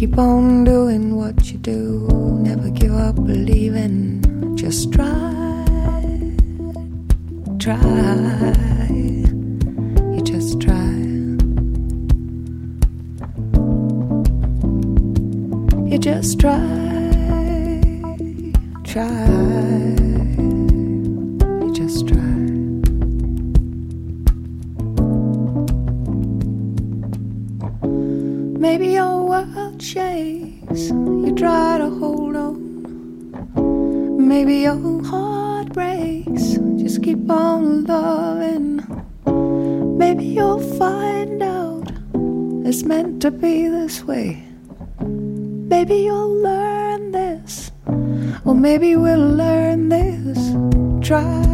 Keep on doing what you do, never give up believing. Just try, try, you just try. You just try, try. cliches you try to hold on. Maybe your heart breaks, just keep on loving. Maybe you'll find out it's meant to be this way. Maybe you'll learn this, or maybe we'll learn this. Try.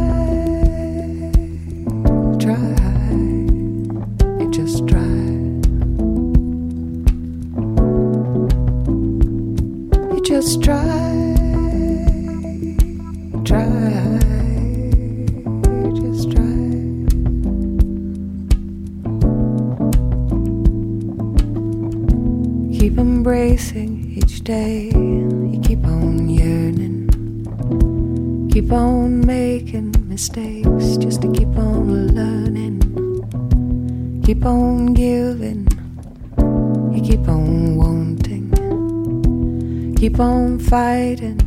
Keep on fighting.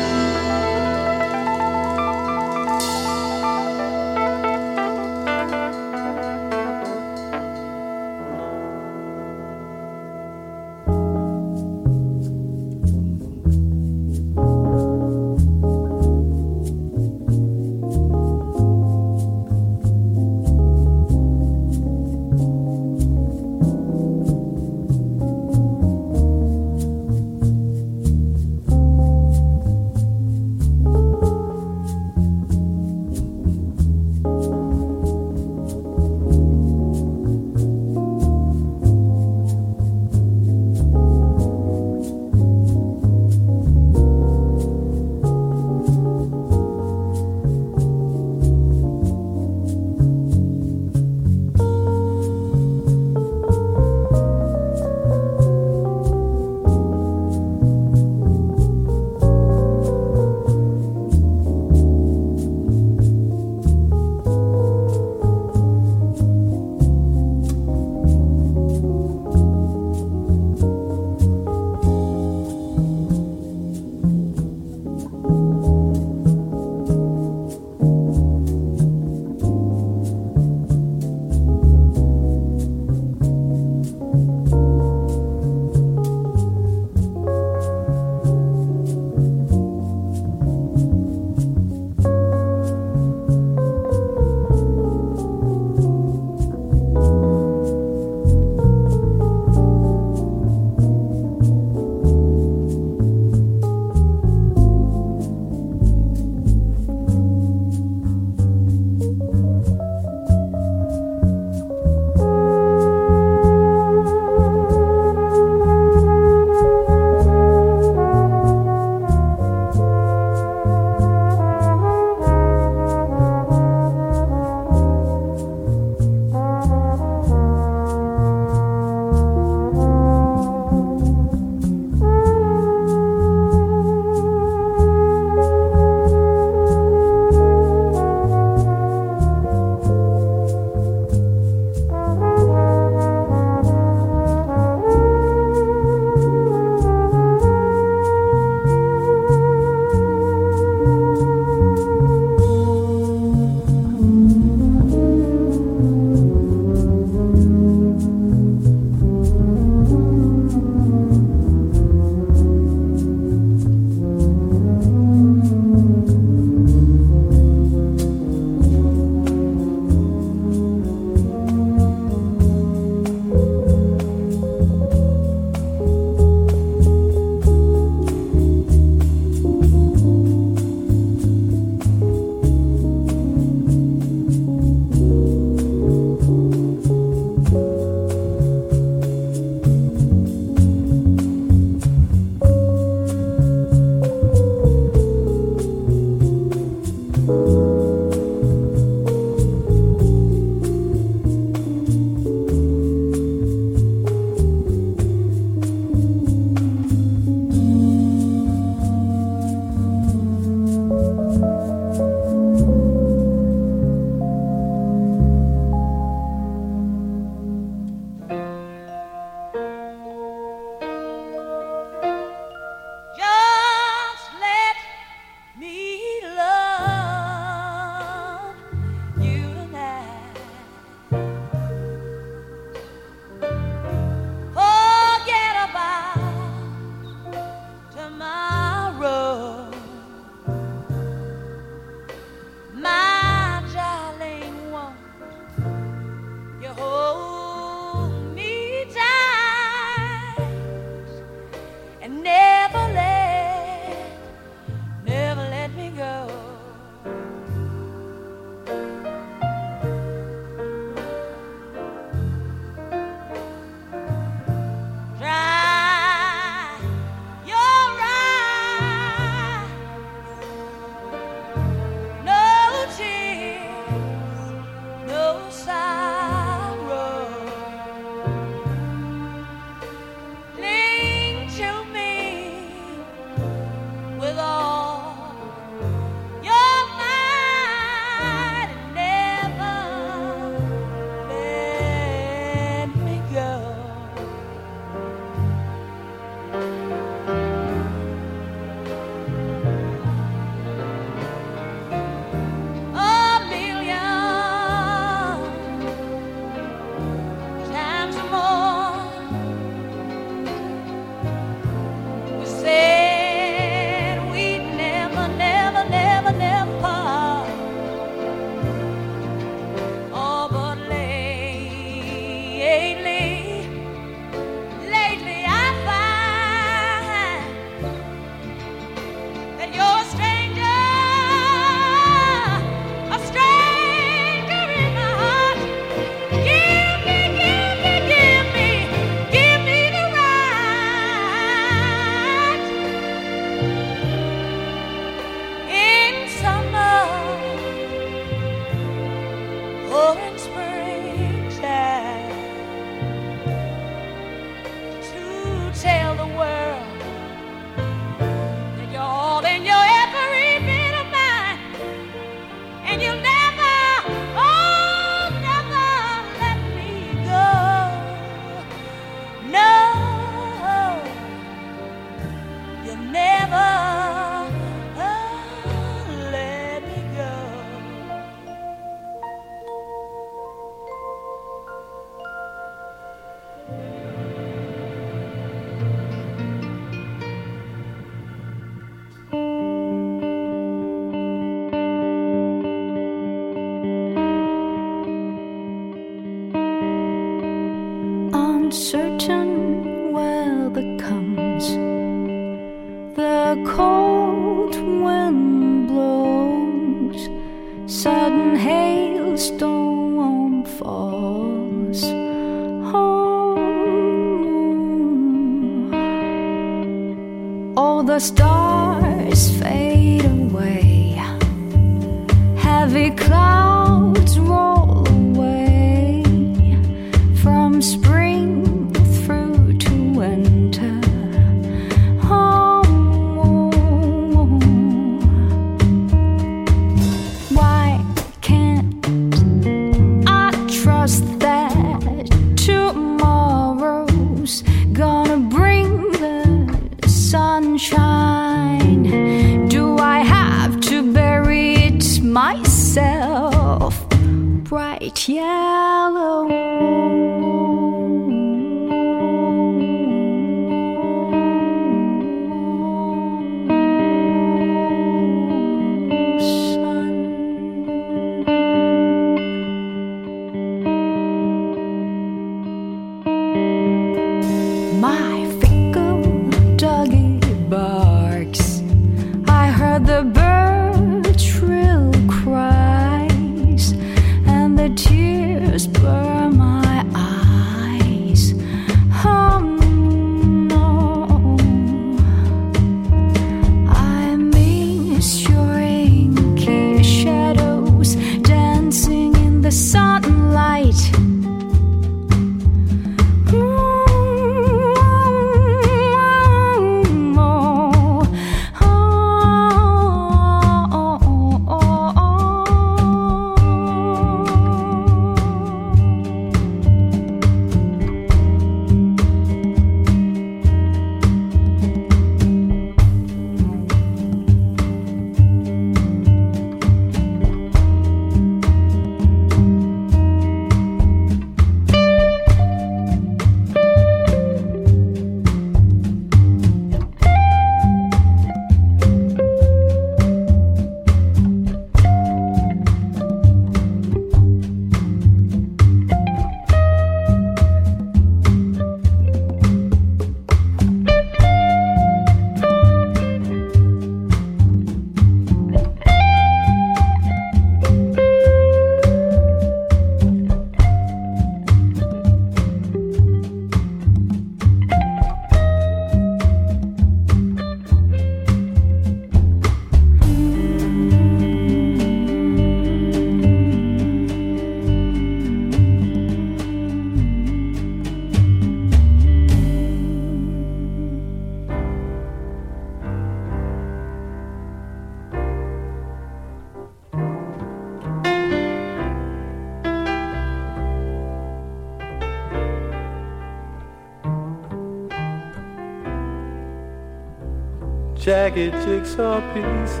Jagged jigsaw pieces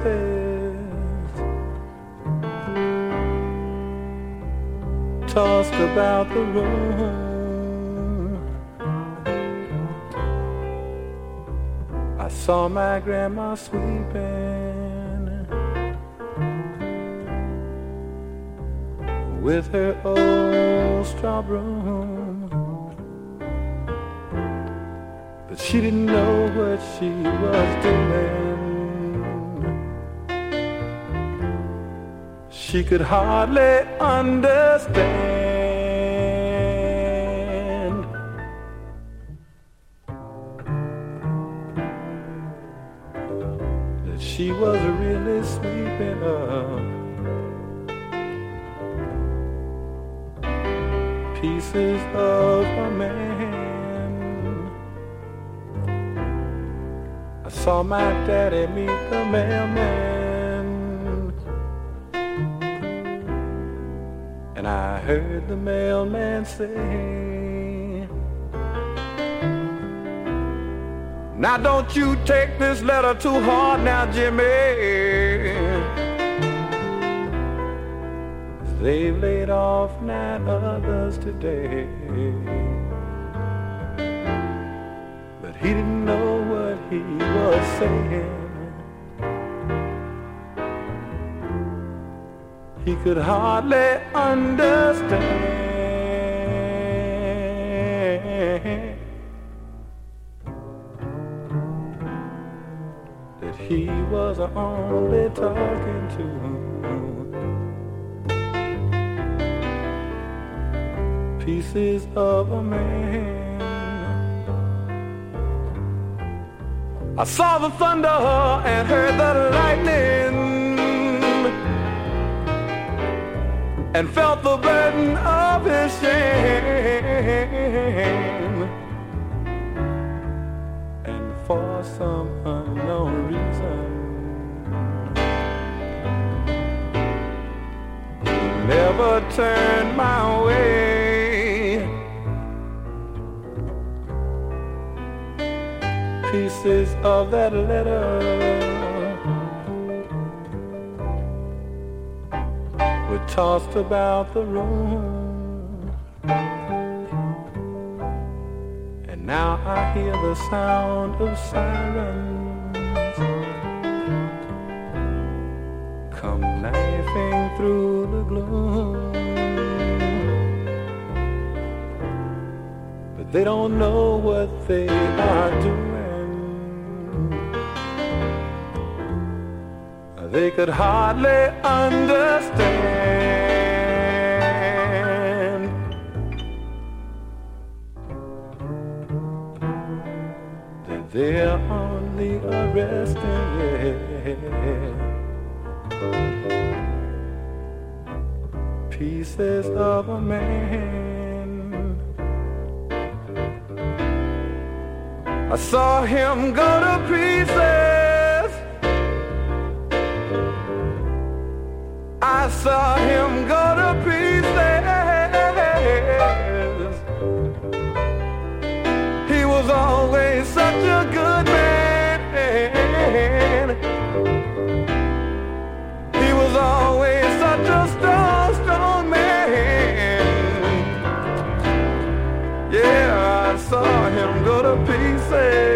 tossed about the room. I saw my grandma sweeping with her old straw broom. She didn't know what she was doing. She could hardly understand. That she was really sweeping up pieces of a man. Saw my daddy meet the mailman. And I heard the mailman say, Now don't you take this letter too hard now, Jimmy. They've laid off nine others today. Was saying. He could hardly understand that he was only talking to pieces of a man. I saw the thunder and heard the lightning and felt the burden of his shame. And for some unknown reason, he never turned my way. Of that letter were tossed about the room. And now I hear the sound of sirens come laughing through the gloom. But they don't know what they are doing. They could hardly understand. That they're only arresting pieces of a man. I saw him go to pieces. I saw him go to pieces. He was always such a good man. He was always such a strong, strong man. Yeah, I saw him go to pieces.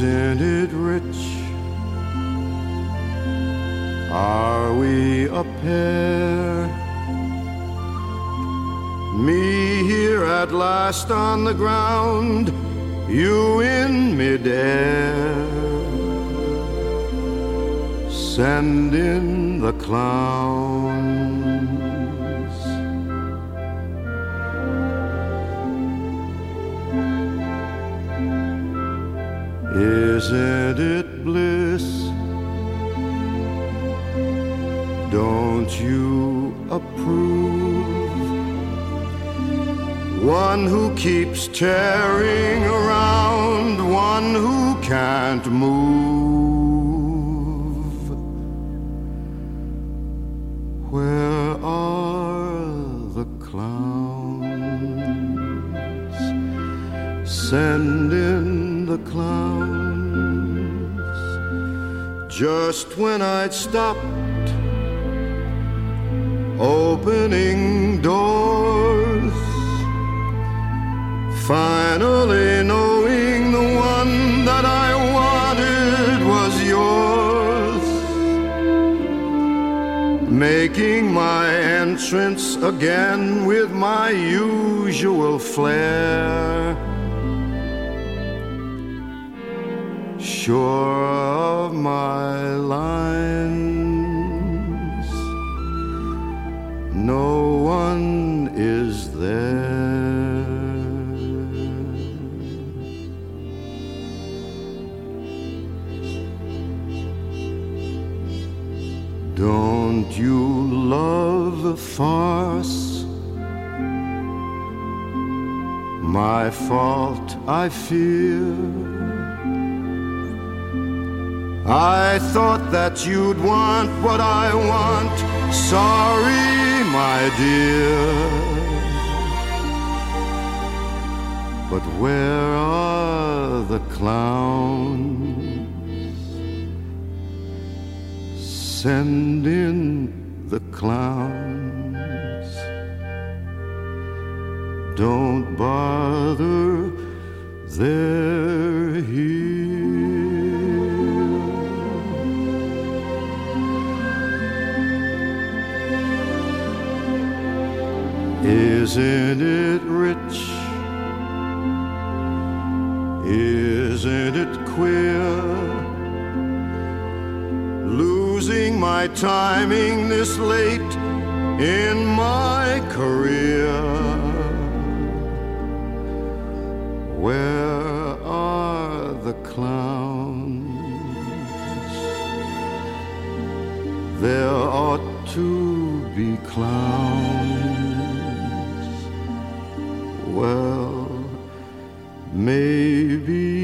Isn't it rich? Are we a pair? Me here at last on the ground, you in midair. Send in the clowns. Making my entrance again with my usual flair. Sure of my lines, farce? My fault, I fear. I thought that you'd want what I want. Sorry, my dear. But where are the clowns? Send in the clowns. Don't bother, they're here. Isn't it rich? Isn't it queer? Losing my timing this late in my career. Where are the clowns? There ought to be clowns. Well, maybe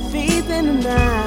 a in the night.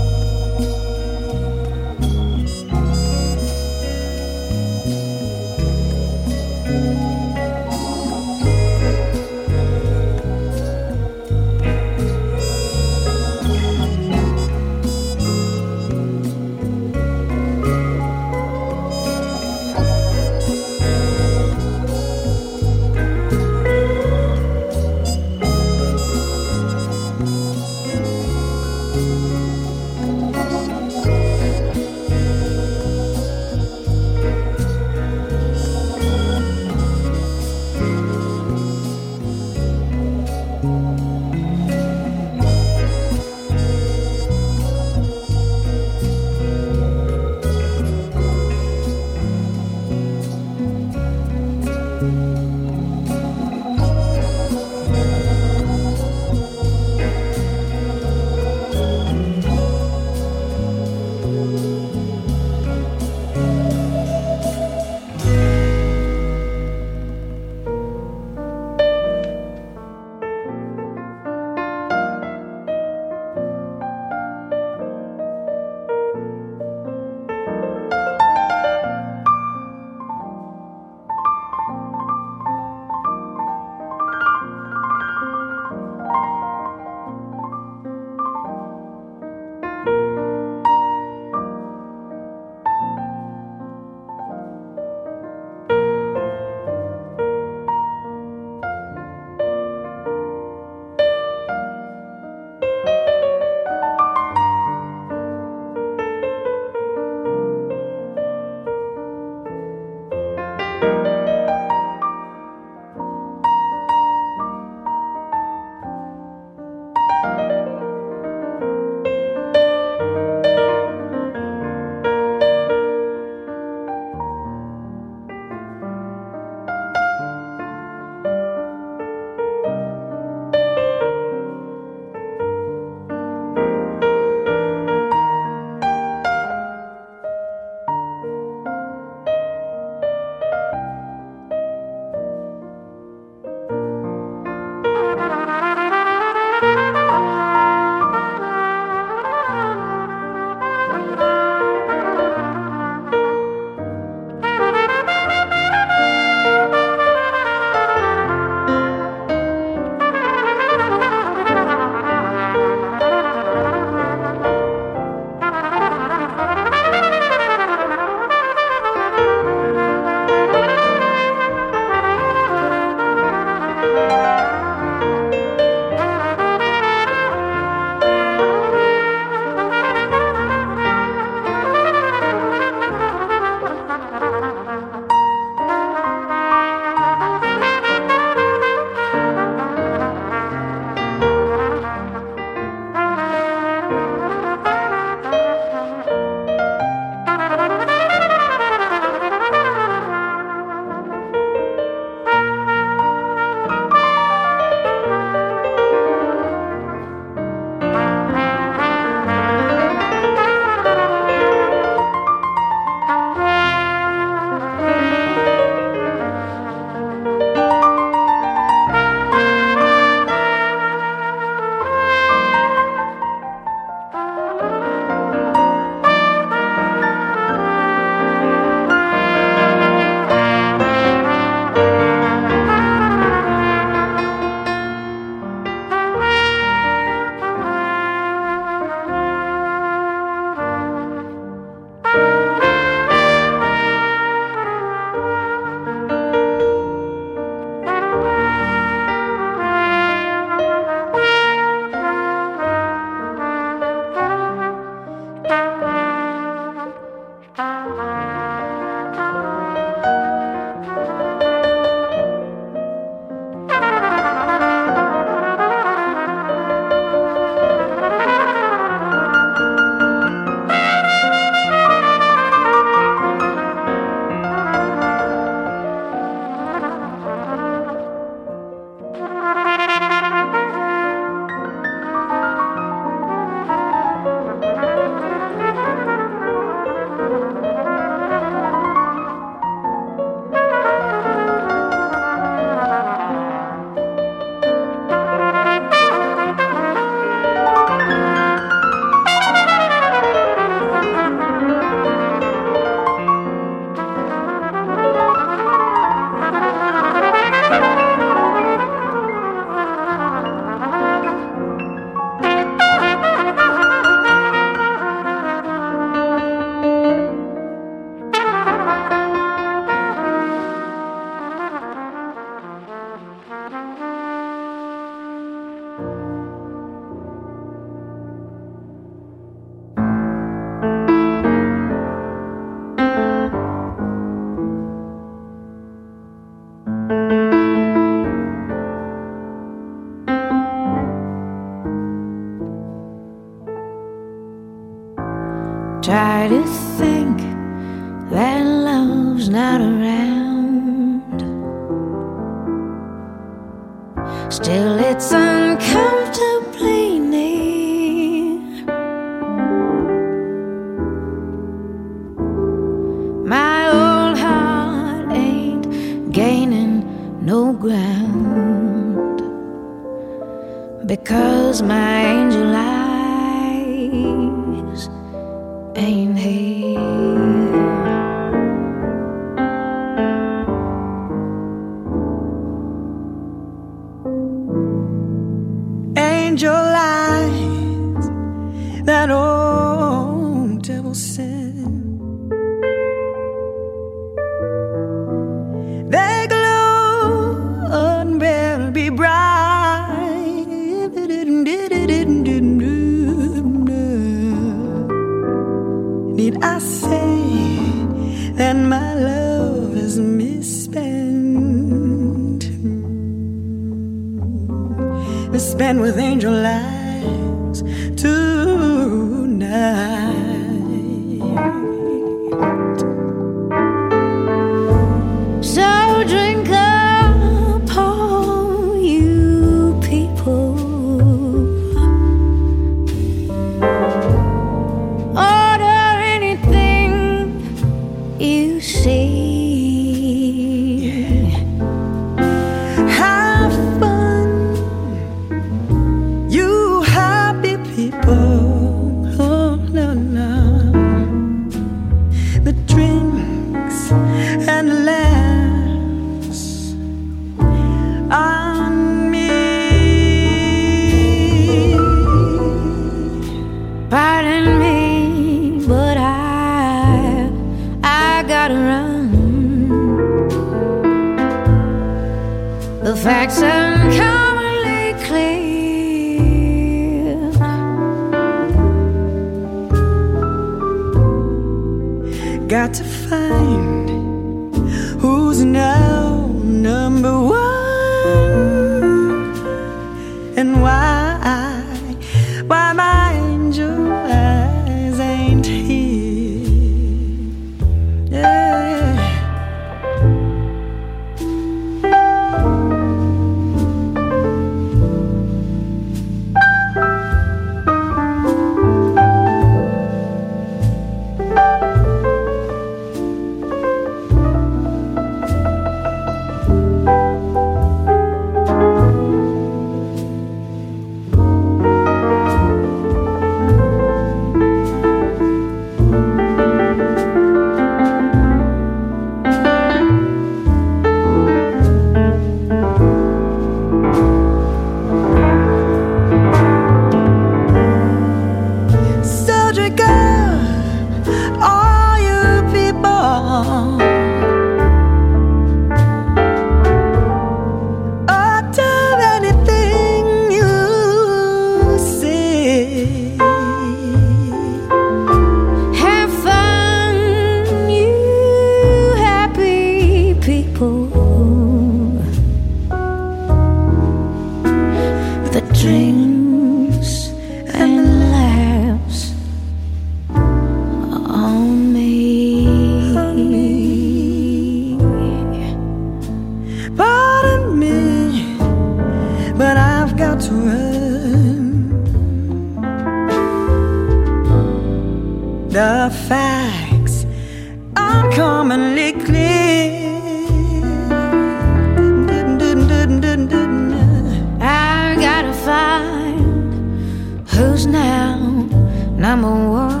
Number one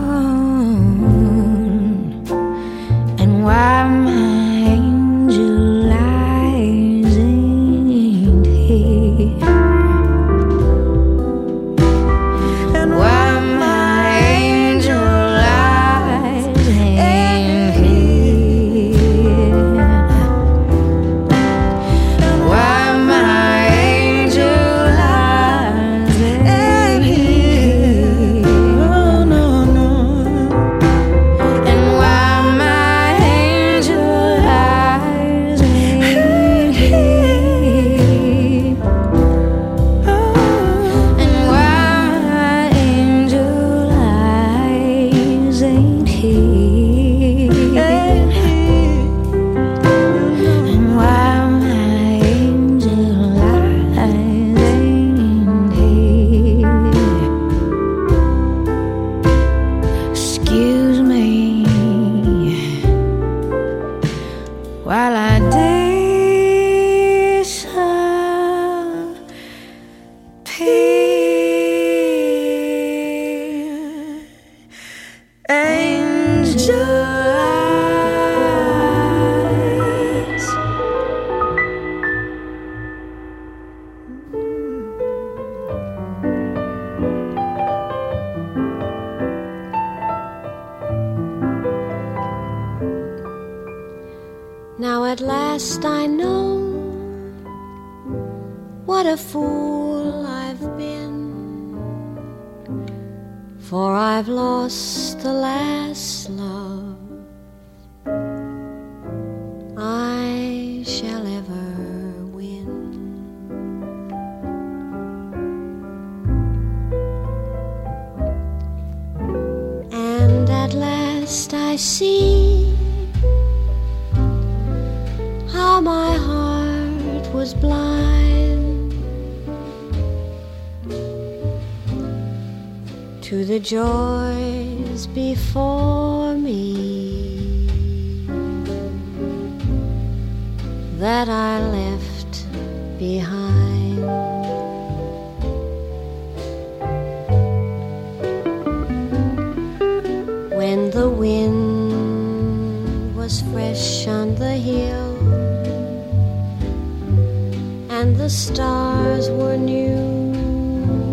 stars were new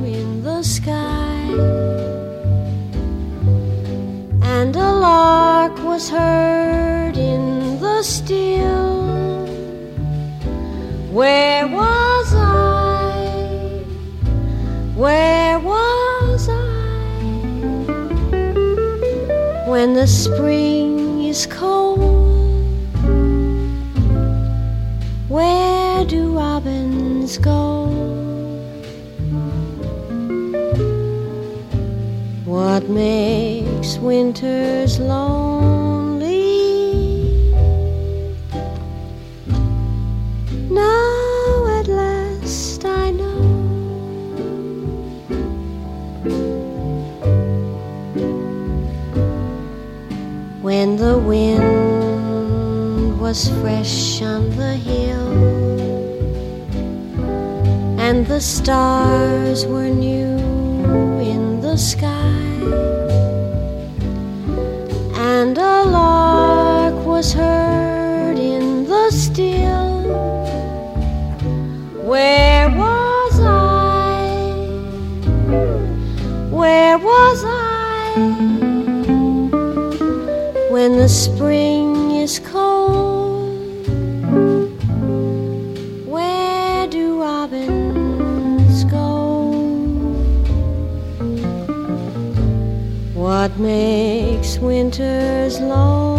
in the sky, and a lark was heard in the still. Where was I? Where was I? When the spring go? What makes winters lonely? Now at last I know. When the wind was fresh the stars were new in the sky. And a lark was heard in the still. Where was I? Where was I? When the spring makes winters lonely